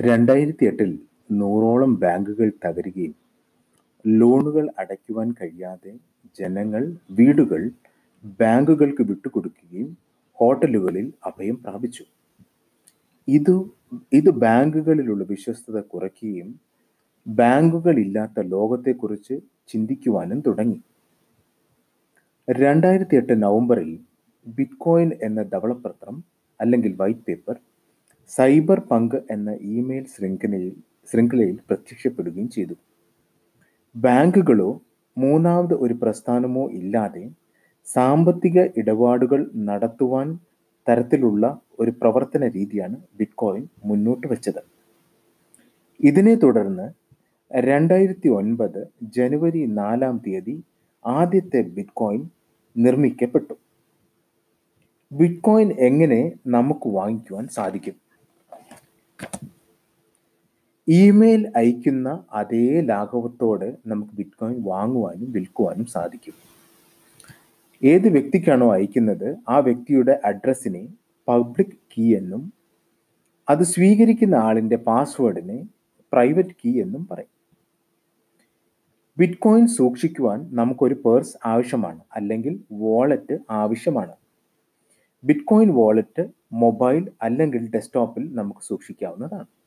രണ്ടായിരത്തി എട്ടിൽ നൂറോളം ബാങ്കുകൾ തകരുകയും ലോണുകൾ അടയ്ക്കുവാൻ കഴിയാതെ ജനങ്ങൾ വീടുകൾ ബാങ്കുകൾക്ക് വിട്ടുകൊടുക്കുകയും ഹോട്ടലുകളിൽ അഭയം പ്രാപിച്ചു. ഇത് ഇത് ബാങ്കുകളിലുള്ള വിശ്വസ്തത കുറയ്ക്കുകയും ബാങ്കുകളില്ലാത്ത ലോകത്തെക്കുറിച്ച് ചിന്തിക്കുവാനും തുടങ്ങി. രണ്ടായിരത്തി എട്ട് നവംബറിൽ ബിറ്റ്കോയിൻ എന്ന ധവളപത്രം അല്ലെങ്കിൽ വൈറ്റ് പേപ്പർ സൈബർ പങ്ക് എന്ന ഇമെയിൽ ശൃംഖലയിൽ ശൃംഖലയിൽ പ്രത്യക്ഷപ്പെടുകയും ചെയ്തു. ബാങ്കുകളോ മൂന്നാമത് ഒരു പ്രസ്ഥാനമോ ഇല്ലാതെ സാമ്പത്തിക ഇടപാടുകൾ നടത്തുവാൻ തരത്തിലുള്ള ഒരു പ്രവർത്തന രീതിയാണ് ബിറ്റ്കോയിൻ മുന്നോട്ട് വെച്ചത്. ഇതിനെ തുടർന്ന് രണ്ടായിരത്തി ഒൻപത് ജനുവരി നാലാം തീയതി ആദ്യത്തെ ബിറ്റ്കോയിൻ നിർമ്മിക്കപ്പെട്ടു. ബിറ്റ്കോയിൻ എങ്ങനെ നമുക്ക് വാങ്ങിക്കുവാൻ സാധിക്കും? ഇമെയിൽ അയക്കുന്ന അതേ ലാഘവത്തോടെ നമുക്ക് ബിറ്റ്കോയിൻ വാങ്ങുവാനും വിൽക്കുവാനും സാധിക്കും. ഏത് വ്യക്തിക്കാണോ അയക്കുന്നത് ആ വ്യക്തിയുടെ അഡ്രസ്സിനെ പബ്ലിക് കീ എന്നും അത് സ്വീകരിക്കുന്ന ആളിന്റെ പാസ്വേഡിനെ പ്രൈവറ്റ് കീ എന്നും പറയും. ബിറ്റ്കോയിൻ സൂക്ഷിക്കുവാൻ നമുക്കൊരു പേഴ്സ് ആവശ്യമാണ് അല്ലെങ്കിൽ വാളറ്റ് ആവശ്യമാണ്. ബിറ്റ്കോയിൻ വാളറ്റ് മൊബൈൽ അല്ലെങ്കിൽ ഡെസ്ക്ടോപ്പിൽ നമുക്ക് സൂക്ഷിക്കാവുന്നതാണ്.